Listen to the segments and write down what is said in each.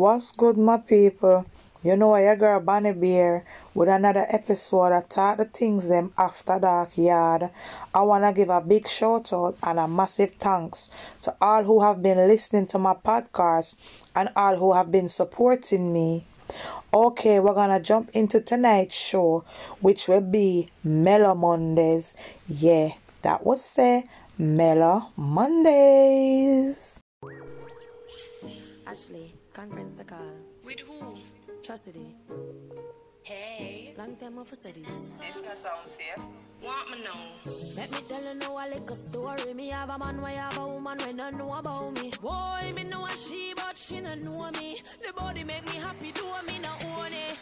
What's good, my people? You know I your girl Bonnie Bear with another episode of Talk the Things Them After Dark Yard. I wanna give a big shout out and a massive thanks to all who have been listening to my podcast and all who have been supporting me. Okay, we're gonna jump into tonight's show, which will be Mellow Mondays. Yeah, that was say Mellow Mondays. Ashley, conference the call. With who? Chastity. Eh? Hey, Long time off for studies. this not sound safe. Want me know? Let me tell you now a little story. Me have a man, why have a woman when don't know about me. Boy, me know a she, but she don't know me. The body make me happy, do me no own it.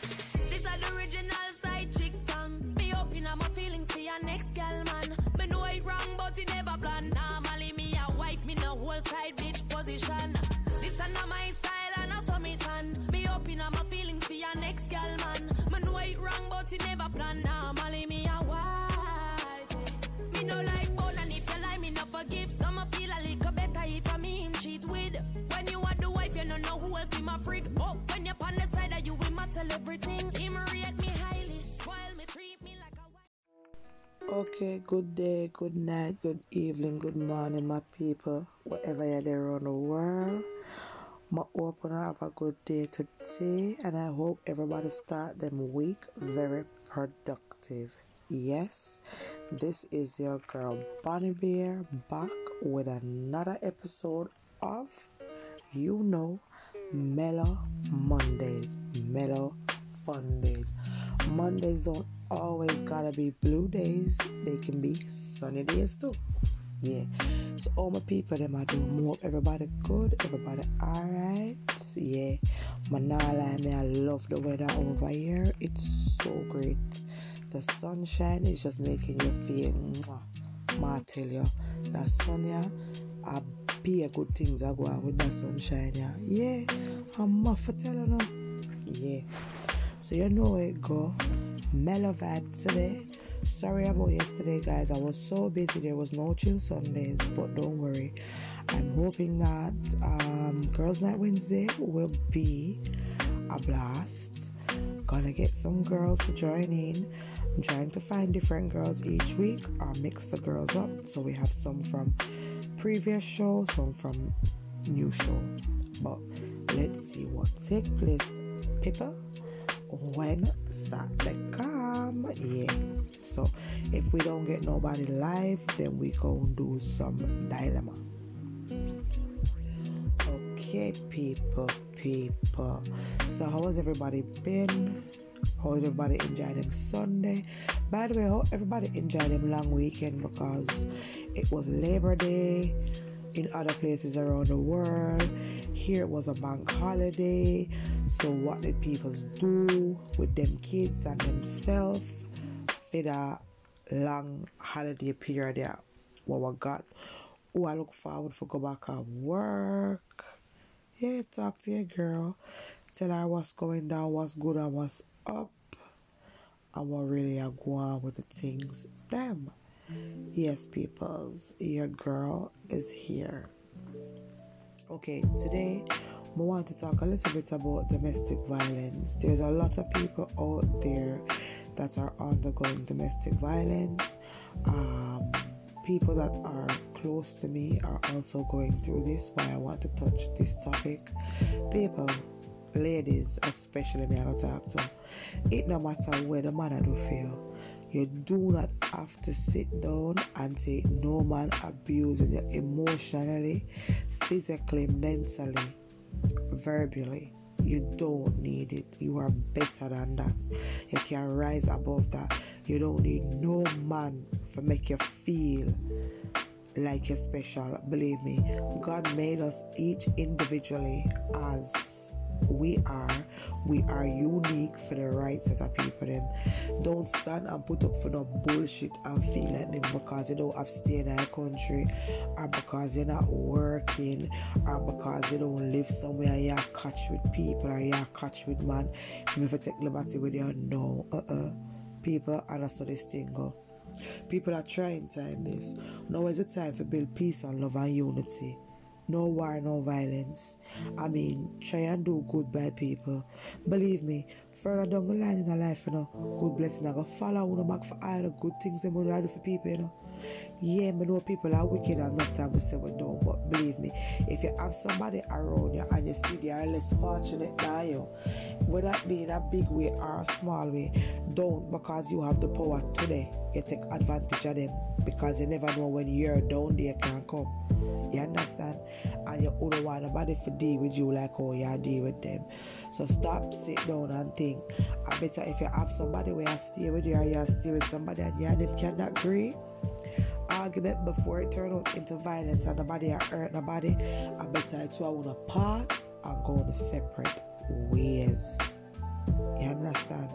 This is the original side chick song. Me open up my feelings for your next gal man. Me know it wrong, but it never plan. Normally me a wife, me no whole side bitch position. This is not my style but never plan. Normally me a wife. Me no like bone and if you lie, me no forgive. Some feel a little better if I me him cheat with. When you are the wife, you don't know who else in my freak. Oh, when you're on the side you, we matter everything. Him rate me highly, spoil me, treat me like a wife. Okay, good day, good night, good evening, good morning, my people, wherever you're there on the world. Hope you have a good day today, and I hope everybody start them week very productive. Yes, this is your girl Bonnie Bear back with another episode of you know Mellow Mondays, Mellow Fun Days. Mondays don't always gotta be blue days; they can be sunny days too. Yeah. So all my people them I do more everybody good, everybody alright. Yeah. Lie me, I love the weather over here. It's so great. The sunshine is just making you feel mwah. Ma tell you that sun yeah, I be a good things are going with that sunshine yeah. Yeah. I'm off for tell you. Yeah. So you know it go. Mellow vibe today. Sorry about yesterday, guys. I was so busy. There was no chill Sundays, but don't worry. I'm hoping that um, Girls Night Wednesday will be a blast. Gonna get some girls to join in. I'm trying to find different girls each week or mix the girls up. So we have some from previous show, some from new show. But let's see what take place, people when Saturday come. Yeah. So if we don't get nobody live, then we go and do some dilemma. Okay, people, people. So how has everybody been? How everybody enjoyed them Sunday? By the way, how everybody enjoyed them long weekend because it was Labor Day in other places around the world. Here it was a bank holiday. So what did people do with them kids and themselves for the long holiday period there? What we got? Oh, I look forward for go back at work. Yeah, talk to your girl. Tell her what's going down, what's good and what's up. And what really are going on with the things. Them. Yes, peoples, your girl is here. Okay, today I want to talk a little bit about domestic violence. There's a lot of people out there that are undergoing domestic violence. Um, people that are close to me are also going through this. Why I want to touch this topic. People, ladies, especially me, I don't talk to. It no matter where the man I do feel. You do not have to sit down and say no man abusing you emotionally, physically, mentally, verbally. You don't need it. You are better than that. You can rise above that. You don't need no man for make you feel like you're special. Believe me, God made us each individually as we are. We are unique for the right set of people. Them don't stand and put up for no bullshit and feel like me because you don't have stay in our country, or because you're not working, or because you don't live somewhere you're catch with people or you're catch with man. You never take liberty with you. No, uh uh. People understand this thing go. People are trying time this. Now is the time for build peace and love and unity. No war, no violence. I mean, try and do good by people. Believe me, further down the line in our life, you know, good blessing I go follow you know, back for all the good things that we do for people, you know. Yeah, I know people are wicked enough to say we don't, but believe me, if you have somebody around you and you see they are less fortunate than you, whether it be in a big way or a small way, don't because you have the power today. You take advantage of them because you never know when you're down there can come. You understand? And you don't want nobody to deal with you like how you deal with them. So stop, sit down and think. I better if you have somebody where you stay with you or you stay with somebody and you and them cannot agree, argument before it turn out into violence and nobody are hurt nobody, I better it's I want to part and go in separate ways. You understand?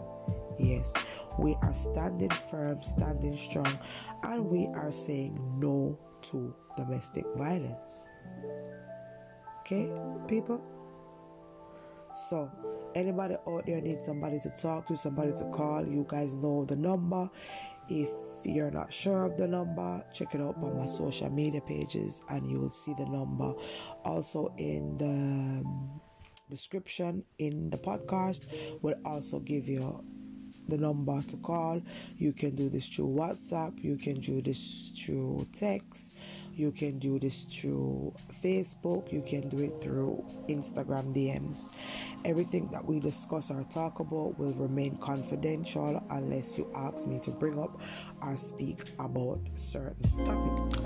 Yes, we are standing firm, standing strong, and we are saying no to domestic violence. Okay, people? So, anybody out there needs somebody to talk to, somebody to call, you guys know the number. If you're not sure of the number, check it out on my social media pages and you will see the number. Also, in the um, description in the podcast, will also give you the number to call. You can do this through WhatsApp, you can do this through text, you can do this through Facebook, you can do it through Instagram DMs. Everything that we discuss or talk about will remain confidential unless you ask me to bring up or speak about certain topics.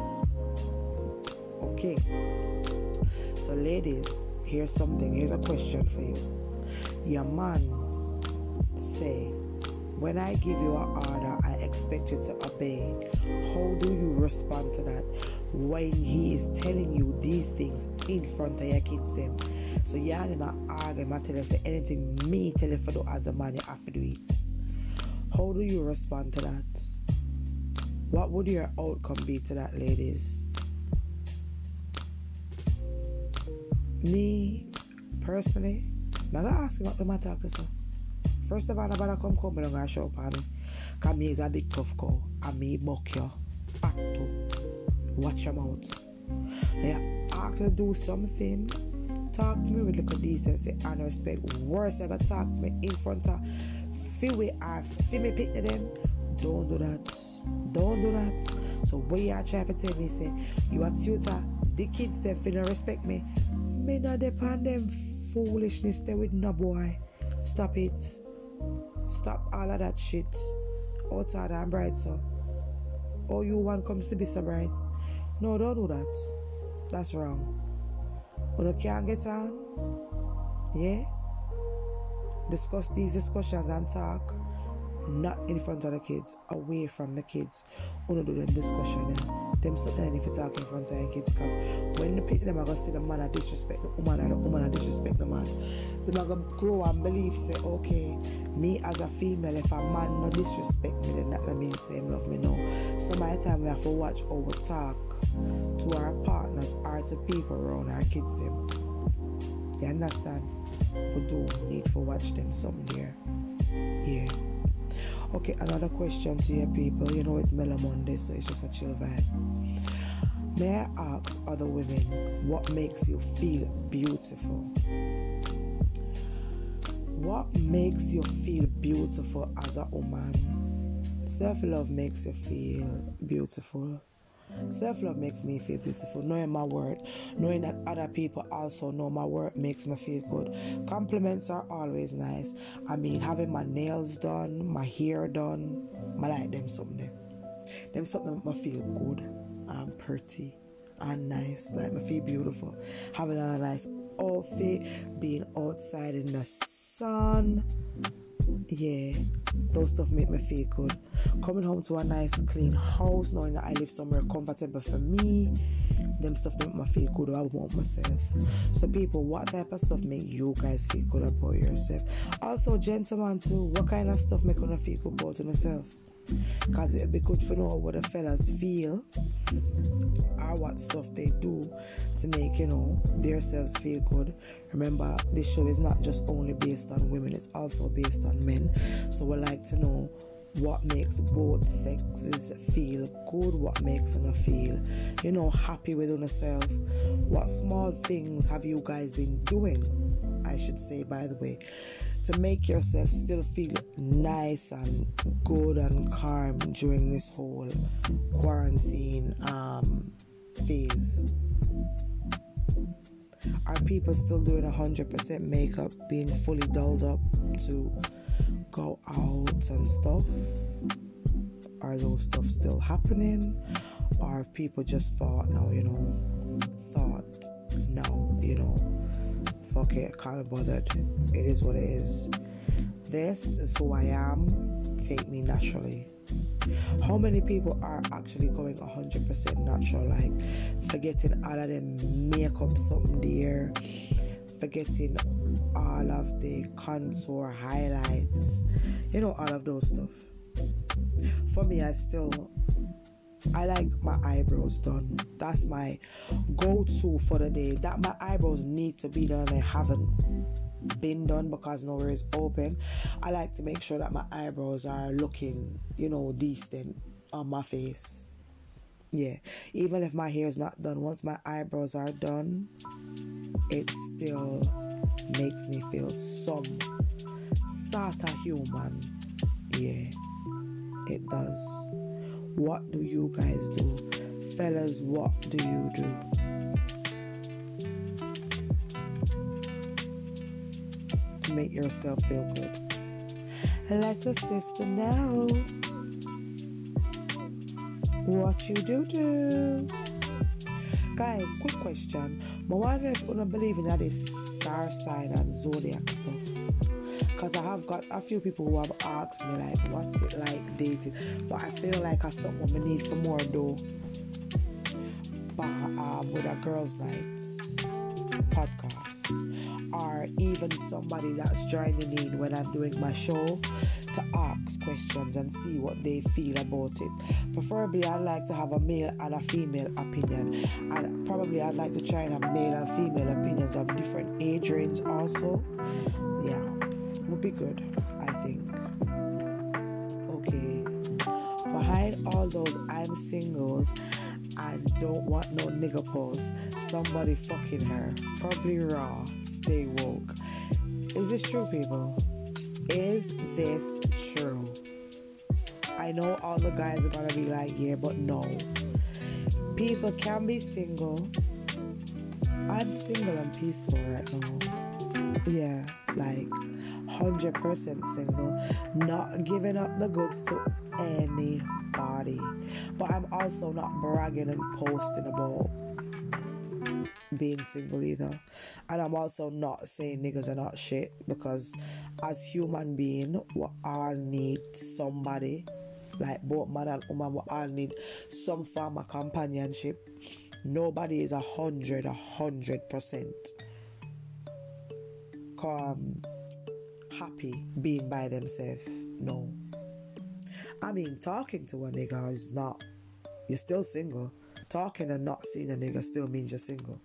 Okay, so ladies, here's something, here's a question for you. Your man say when I give you an order, I expect you to obey. How do you respond to that when he is telling you these things in front of your kids? Them? So you are not argue, I tell you say anything me tell you for do as a man, you have to do it. How do you respond to that? What would your outcome be to that, ladies? Me personally, I'm gonna ask you what the matter to so. Uh, first of all, nobody come come down and show up on me. Cause me is a big tough cow. And me buck you. Act to. Watch mouth. Now, ask to do something. Talk to me with little decency and respect. Worse, you gotta talk to me in front of Fiwi or Fimi me to them. Don't do that. Don't do that. So when you are trying to tell me, say, you are tutor, the kids they feel respect me. Me not depend them foolishness there with no boy. Stop it. Stop all of that shit. Outside I'm bright, so. All you want comes to be so bright. No, don't do that. That's wrong. You can't get on. Yeah? Discuss these discussions and talk. Not in front of the kids, away from the kids. Uno do them discussion. Yeah? Them down if you talk in front of your kids. Because when the pick them, I gonna see the man I disrespect the woman and the woman I disrespect the man. Them I gonna grow and believe, say, okay, me as a female, if a man no disrespect me, then that means same love me no. So my time we have to watch our talk to our partners or to people around our kids them. You understand? We do need to watch them some there. Yeah. Okay, another question to your people. You know it's Mellow Monday, so it's just a chill vibe. May I ask other women what makes you feel beautiful? What makes you feel beautiful as a woman? Self love makes you feel beautiful. Self love makes me feel beautiful. Knowing my worth, knowing that other people also know my worth makes me feel good. Compliments are always nice. I mean, having my nails done, my hair done, I like them something. Them something make me feel good and pretty and nice. Like me feel beautiful. Having a nice outfit, being outside in the sun yeah, those stuff make me feel good. Coming home to a nice clean house, knowing that I live somewhere comfortable for me, them stuff make me feel good. I want myself. So, people, what type of stuff make you guys feel good about yourself? Also, gentlemen, too, what kind of stuff make you feel good about yourself? Because it'd be good to know what the fellas feel or what stuff they do to make, you know, themselves feel good. Remember, this show is not just only based on women, it's also based on men. So we like to know what makes both sexes feel good, what makes them feel, you know, happy with yourself. What small things have you guys been doing? I should say, by the way, to make yourself still feel nice and good and calm during this whole quarantine um, phase. Are people still doing 100% makeup, being fully dolled up to go out and stuff? Are those stuff still happening? Or have people just thought, no, you know, thought, no, you know, fuck it, can't be bothered. It is what it is. This is who I am. Take me naturally. How many people are actually going 100% natural, like forgetting all of them makeup something there, forgetting all of the contour highlights, you know, all of those stuff. For me, I still I like my eyebrows done. That's my go-to for the day. That my eyebrows need to be done. They haven't been done because nowhere is open. I like to make sure that my eyebrows are looking, you know, decent on my face. Yeah, even if my hair is not done, once my eyebrows are done, it still makes me feel some sort of human. Yeah, it does. What do you guys do? Fellas, what do you do? To make yourself feel good. Let a sister know what you do do. Guys, quick question. I wonder if you don't believe in that is star sign and zodiac stuff. Cause I have got a few people who have asked me like, what's it like dating? But I feel like I something I need for more though. But um, with a girls' night podcast, or even somebody that's joining in when I'm doing my show to ask questions and see what they feel about it. Preferably, I'd like to have a male and a female opinion, and probably I'd like to try and have male and female opinions of different age range also. Yeah would be good, I think. Okay. Behind all those I'm singles and don't want no nigga posts, somebody fucking her. Probably raw. Stay woke. Is this true, people? Is this true? I know all the guys are gonna be like, yeah, but no. People can be single. I'm single and peaceful right now. Yeah, like 100% single, not giving up the goods to anybody. But I'm also not bragging and posting about being single either. And I'm also not saying niggas are not shit because as human being, we all need somebody. Like both man and woman, we all need some form of companionship. Nobody is a hundred, a hundred percent. Come happy being by themselves. No. I mean, talking to a nigga is not, you're still single. Talking and not seeing a nigga still means you're single.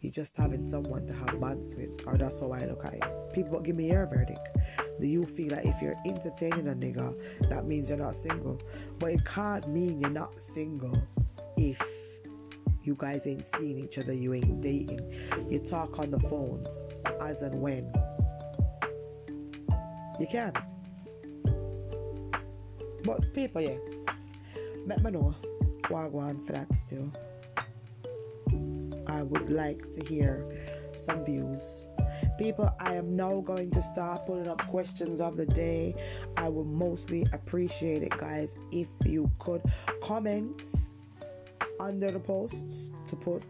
You're just having someone to have bands with, or that's how I look at it. People give me your verdict. Do you feel like if you're entertaining a nigga, that means you're not single? But it can't mean you're not single if you guys ain't seeing each other, you ain't dating. You talk on the phone as and when you can. But people, yeah, let me know what want for that still. I would like to hear some views. People, I am now going to start putting up questions of the day. I would mostly appreciate it, guys, if you could comment under the posts to put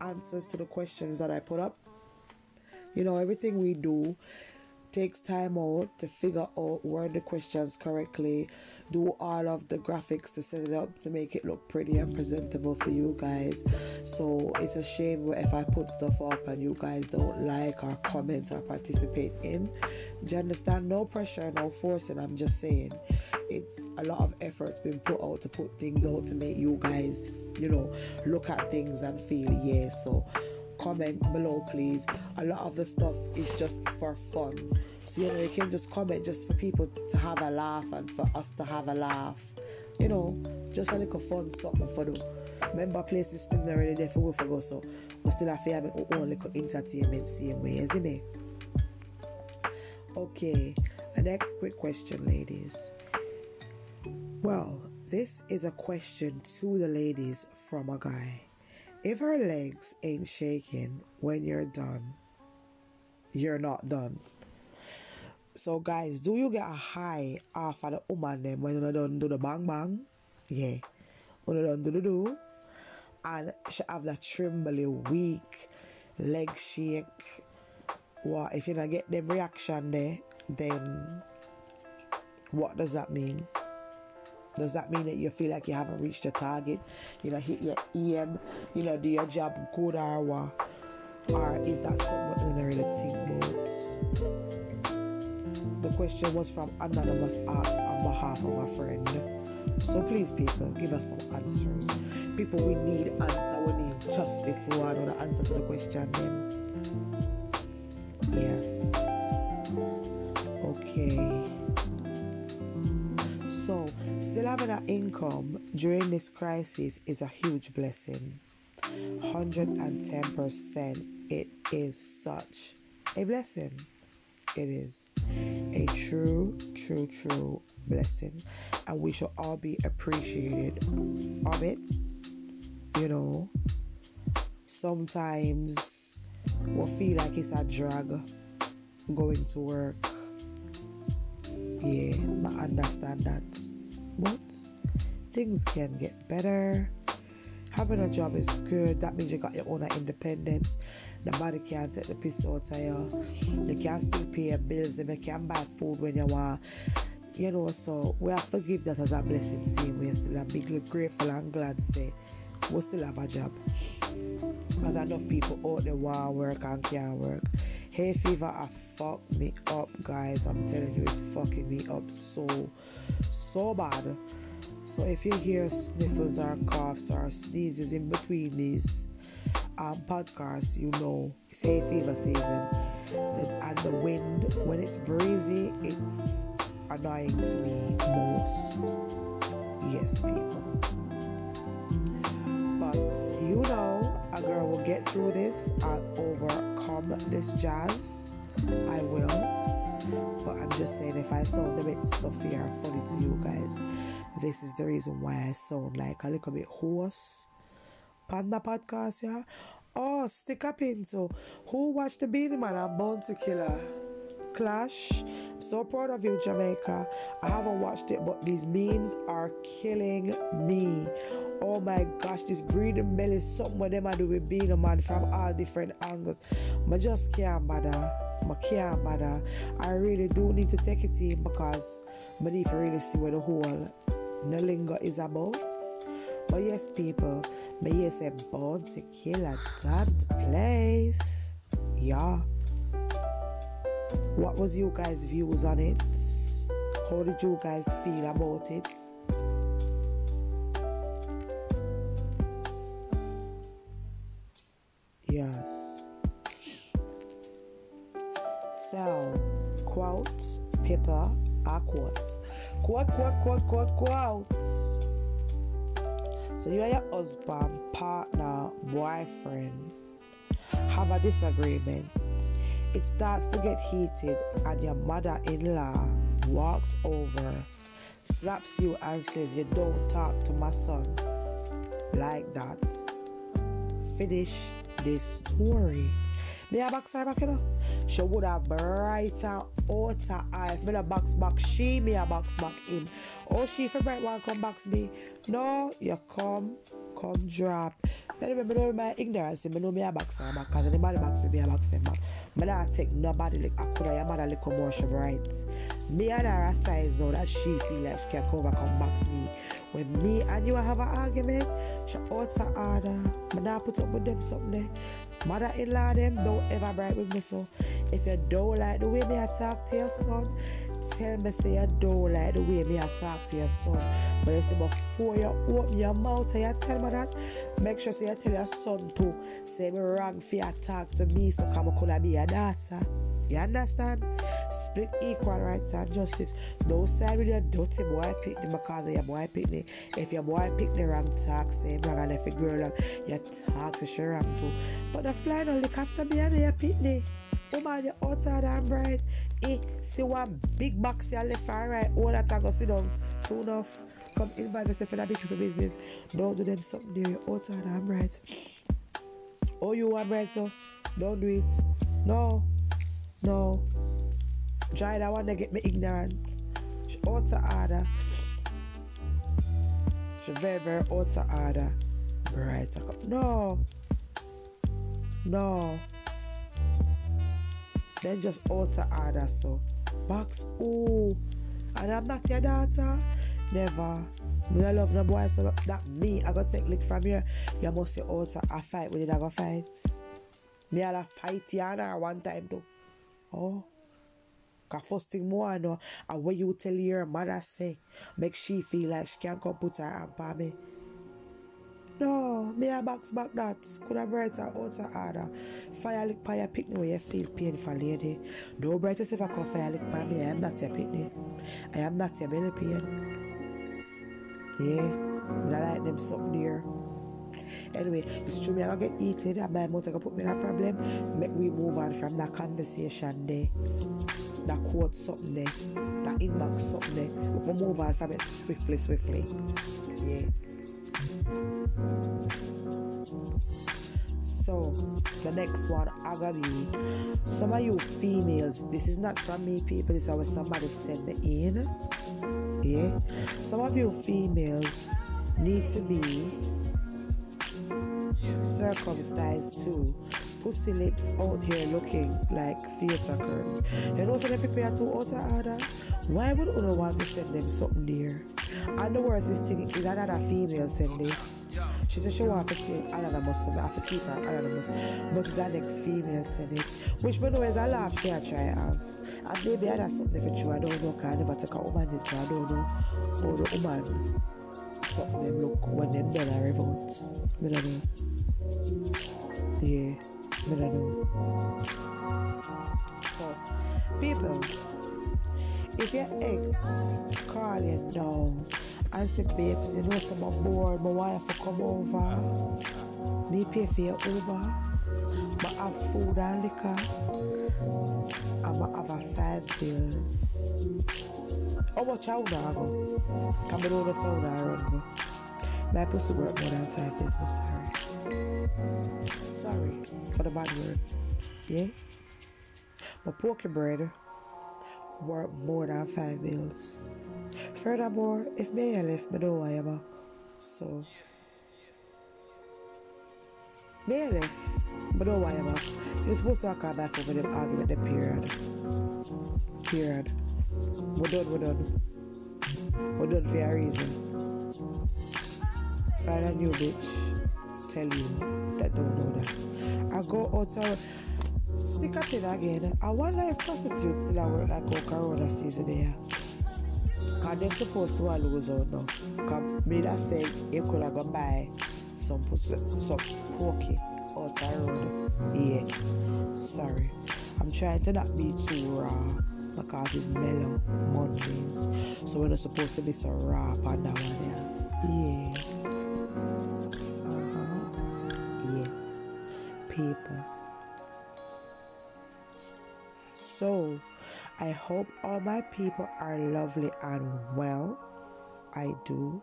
answers to the questions that I put up. You know, everything we do takes time out to figure out word the questions correctly, do all of the graphics to set it up to make it look pretty and presentable for you guys. So it's a shame if I put stuff up and you guys don't like or comment or participate in. Do you understand? No pressure, no forcing. I'm just saying it's a lot of effort's been put out to put things out to make you guys, you know, look at things and feel yeah. So comment below, please. A lot of the stuff is just for fun. So, you know, you can just comment just for people to have a laugh and for us to have a laugh. You know, just a little fun something for them. Remember, play system not really there for we go, so we still have to have our own little entertainment same way, isn't it? Okay, the next quick question, ladies. Well, this is a question to the ladies from a guy. If her legs ain't shaking when you're done, you're not done. So, guys, do you get a high off of the woman them when you done do the bang bang? Yeah. When you done do the do, and she have that trembly, weak leg shake. What if you don't get them reaction there? Then what does that mean? Does that mean that you feel like you haven't reached the target? You know, hit your EM, you know, do your job good or what? Or is that something you don't really think? The question was from Anonymous Asked on behalf of a friend. So please, people, give us some answers. People, we need answer. We need justice. We want the answer to the question. Then, yes. Okay. Still having an income during this crisis is a huge blessing. 110%. It is such a blessing. It is a true, true, true blessing. And we should all be appreciated of it. You know, sometimes we feel like it's a drag going to work. Yeah, I understand that. Things can get better. Having a job is good. That means you got your own independence. Nobody can take the piss out of you. You can still pay your bills and you can buy food when you want. You know, so we have to give that as a blessing. Same way, still a big grateful and glad to say we still have a job. Because enough people out there want work and can't work. Hay fever I fucked me up, guys. I'm telling you, it's fucking me up so, so bad. So if you hear sniffles or coughs or sneezes in between these um, podcasts, you know it's hay fever season. The, and the wind, when it's breezy, it's annoying to me most. Yes, people. But you know, a girl will get through this and overcome this jazz. I will. But I'm just saying, if I sound a bit stuffy or funny to you guys, this is the reason why I sound like a little bit hoarse. Panda podcast, yeah. Oh, stick up into who watched the Beenie Man and Bounty Killer Clash. I'm so proud of you, Jamaica. I haven't watched it, but these memes are killing me. Oh my gosh, this breathing belly something what them I do with Beenie Man from all different angles. I just can't bother. I can't bother. I really do need to take it in because I need to really see what the whole Nalinga is about. But yes, people, may you say born to kill a that place. Yeah. What was you guys' views on it? How did you guys feel about it? Paper, are quotes. Quote, quote, quote, quote, quotes. So you and your husband, partner, boyfriend have a disagreement. It starts to get heated, and your mother in law walks over, slaps you, and says, You don't talk to my son like that. Finish this story. Me a box her back, you know. She would have bright out out her eye. Me a box back, she me a box back him. Oh, she for bright one come box me. No, you come, come drop. Then remember, know my ignorance. Me know me a box her back. Cause anybody box me, me a box them back. Me not take nobody like I could have mother little more she bright. Me and her size now that she feel like she can come back and box me. When me and you have an argument, she out her order. Me not put up with them something there. Mother-in-law them don't ever bright with me so if you don't like the way me I talk to your son tell me say you don't like the way me I talk to your son. But you say before you open your mouth and you tell me that, make sure say you tell your son to say me wrong for you talk to me so come could I be your daughter. You understand? Split equal rights and justice. Don't side with your dirty boy picnic because of your boy picnic. If your boy pick the wrong talk, say wrong and if a girl wrong, you talk to she wrong too. But the fly don't look after me and your picnic. Woman, you outside and bright. Eh, see one big box you left and right. All that I go sit down. Tune off. Come invite yourself for that big people business. Don't do them something there. You outside and bright. Oh, you want bright, so don't do it. No. No. That one to get me ignorant. She ought to order. She very, very ought to order. Right. No. No. Then just ought to order so. Box ooh. And I'm not your daughter. Never. Me I love no boy so that me I got take lick from you. You must say also I fight with it I go fight. Me I fight Yana one time too. Oh. Cause first thing more I know, and what you tell your mother say, make she feel like she can come put her hand me. No, me a box back that. Could have bright her out her order. Fire lick by your picnic where you feel painful, lady. Don't bright yourself a come fire lick by me. I am not your picnic. I am not your belly pain. Yeah, I like them something there. Anyway, it's true me I get eaten and my mother gonna put me in a problem. Make we move on from that conversation there. That quote something there. That inbox something there. We move on from it swiftly, swiftly. Yeah. So the next one I gotta be some of you females, this is not from me people, this is somebody sent me in. Yeah. Some of you females need to be circumcised too. Pussy lips out here looking like theatre curtains. You know, so they prepare to outer order. Why would Uno want to send them something there? And the worst is thing is another female send this. She said she want to stay anonymous, so I have to keep her anonymous. But it's our next female send it. Which me know is a laugh she I try have. And maybe I have something for you. I don't know, cause I never take a woman this, I don't know how the woman something them look when them done a revolt. Me don't know. Yeah, me don't know. So, people, if your ex call you now and say, babes, you know, some I'm bored, my wife will come over, me pay for your Uber, but have food and liquor, I'ma have a five bills. Would I go? Come on the phone I run. My pussy work more than five days, but sorry. Sorry for the bad word. Yeah? My poker bread work more than five bills. Furthermore, if me I left, me know I'm back. So me I left, me know I'm back. You're supposed to call back over them argument the period. Period. We're done, we're done. We're done for a reason. Find a new bitch. Tell you that don't know that. I go out outside. Stick up in again. I wonder if prostitutes still at work like Corona season there. Cause them supposed to lose out now. Cause me that say you could have gone buy some some pokey outside road. Yeah. Sorry. I'm trying to not be too raw because it's mellow Mondays. So we're not supposed to be so raw on that one yeah. Yeah. Uh-huh. Yes. People. So I hope all my people are lovely and well. I do.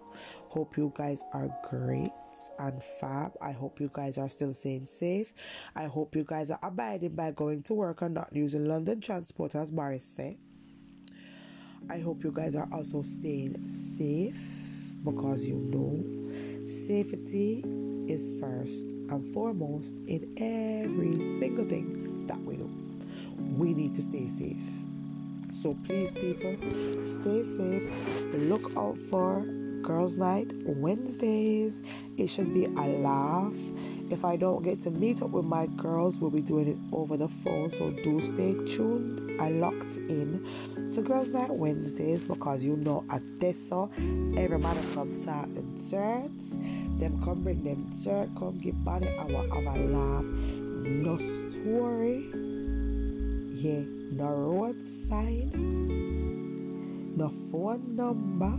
Hope you guys are great and fab. I hope you guys are still staying safe. I hope you guys are abiding by going to work and not using London transport, as Boris said. I hope you guys are also staying safe because you know safety is first and foremost in every single thing that we do. We need to stay safe. So please, people, stay safe. Look out for Girls Night Wednesdays. It should be a laugh. If I don't get to meet up with my girls, we'll be doing it over the phone. So do stay tuned. I locked in to Girls Night Wednesdays because you know at Tessa, every man come start the dirt. Them come bring them dirt, come give body our a laugh. No story. Yeah, no road sign. No phone number.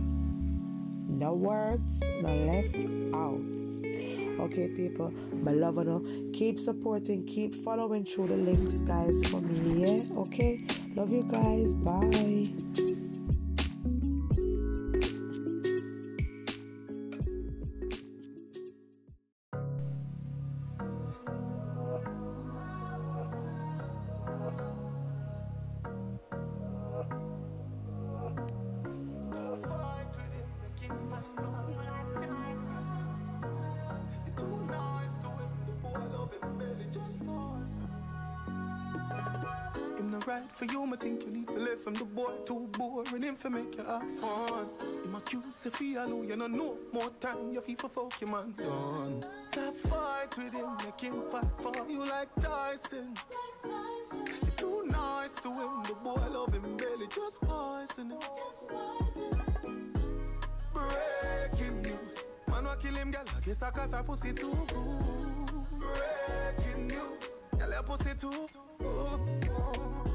No words, no left out. Okay, people, my love you. Keep supporting, keep following through the links, guys, for me. Yeah, okay. Love you guys. Bye. Right for you, I think you need to live from the boy too boring him for make you have fun. Him a cute, say feel you know no more time, you feel for fuck your man done. Stop fight with him, make him fight for you like Tyson. You're too nice to him, the boy love him barely, just poison him. Breaking news, man wa kill him, girl, I guess I cause her pussy too good. Breaking news, girl, your pussy too good.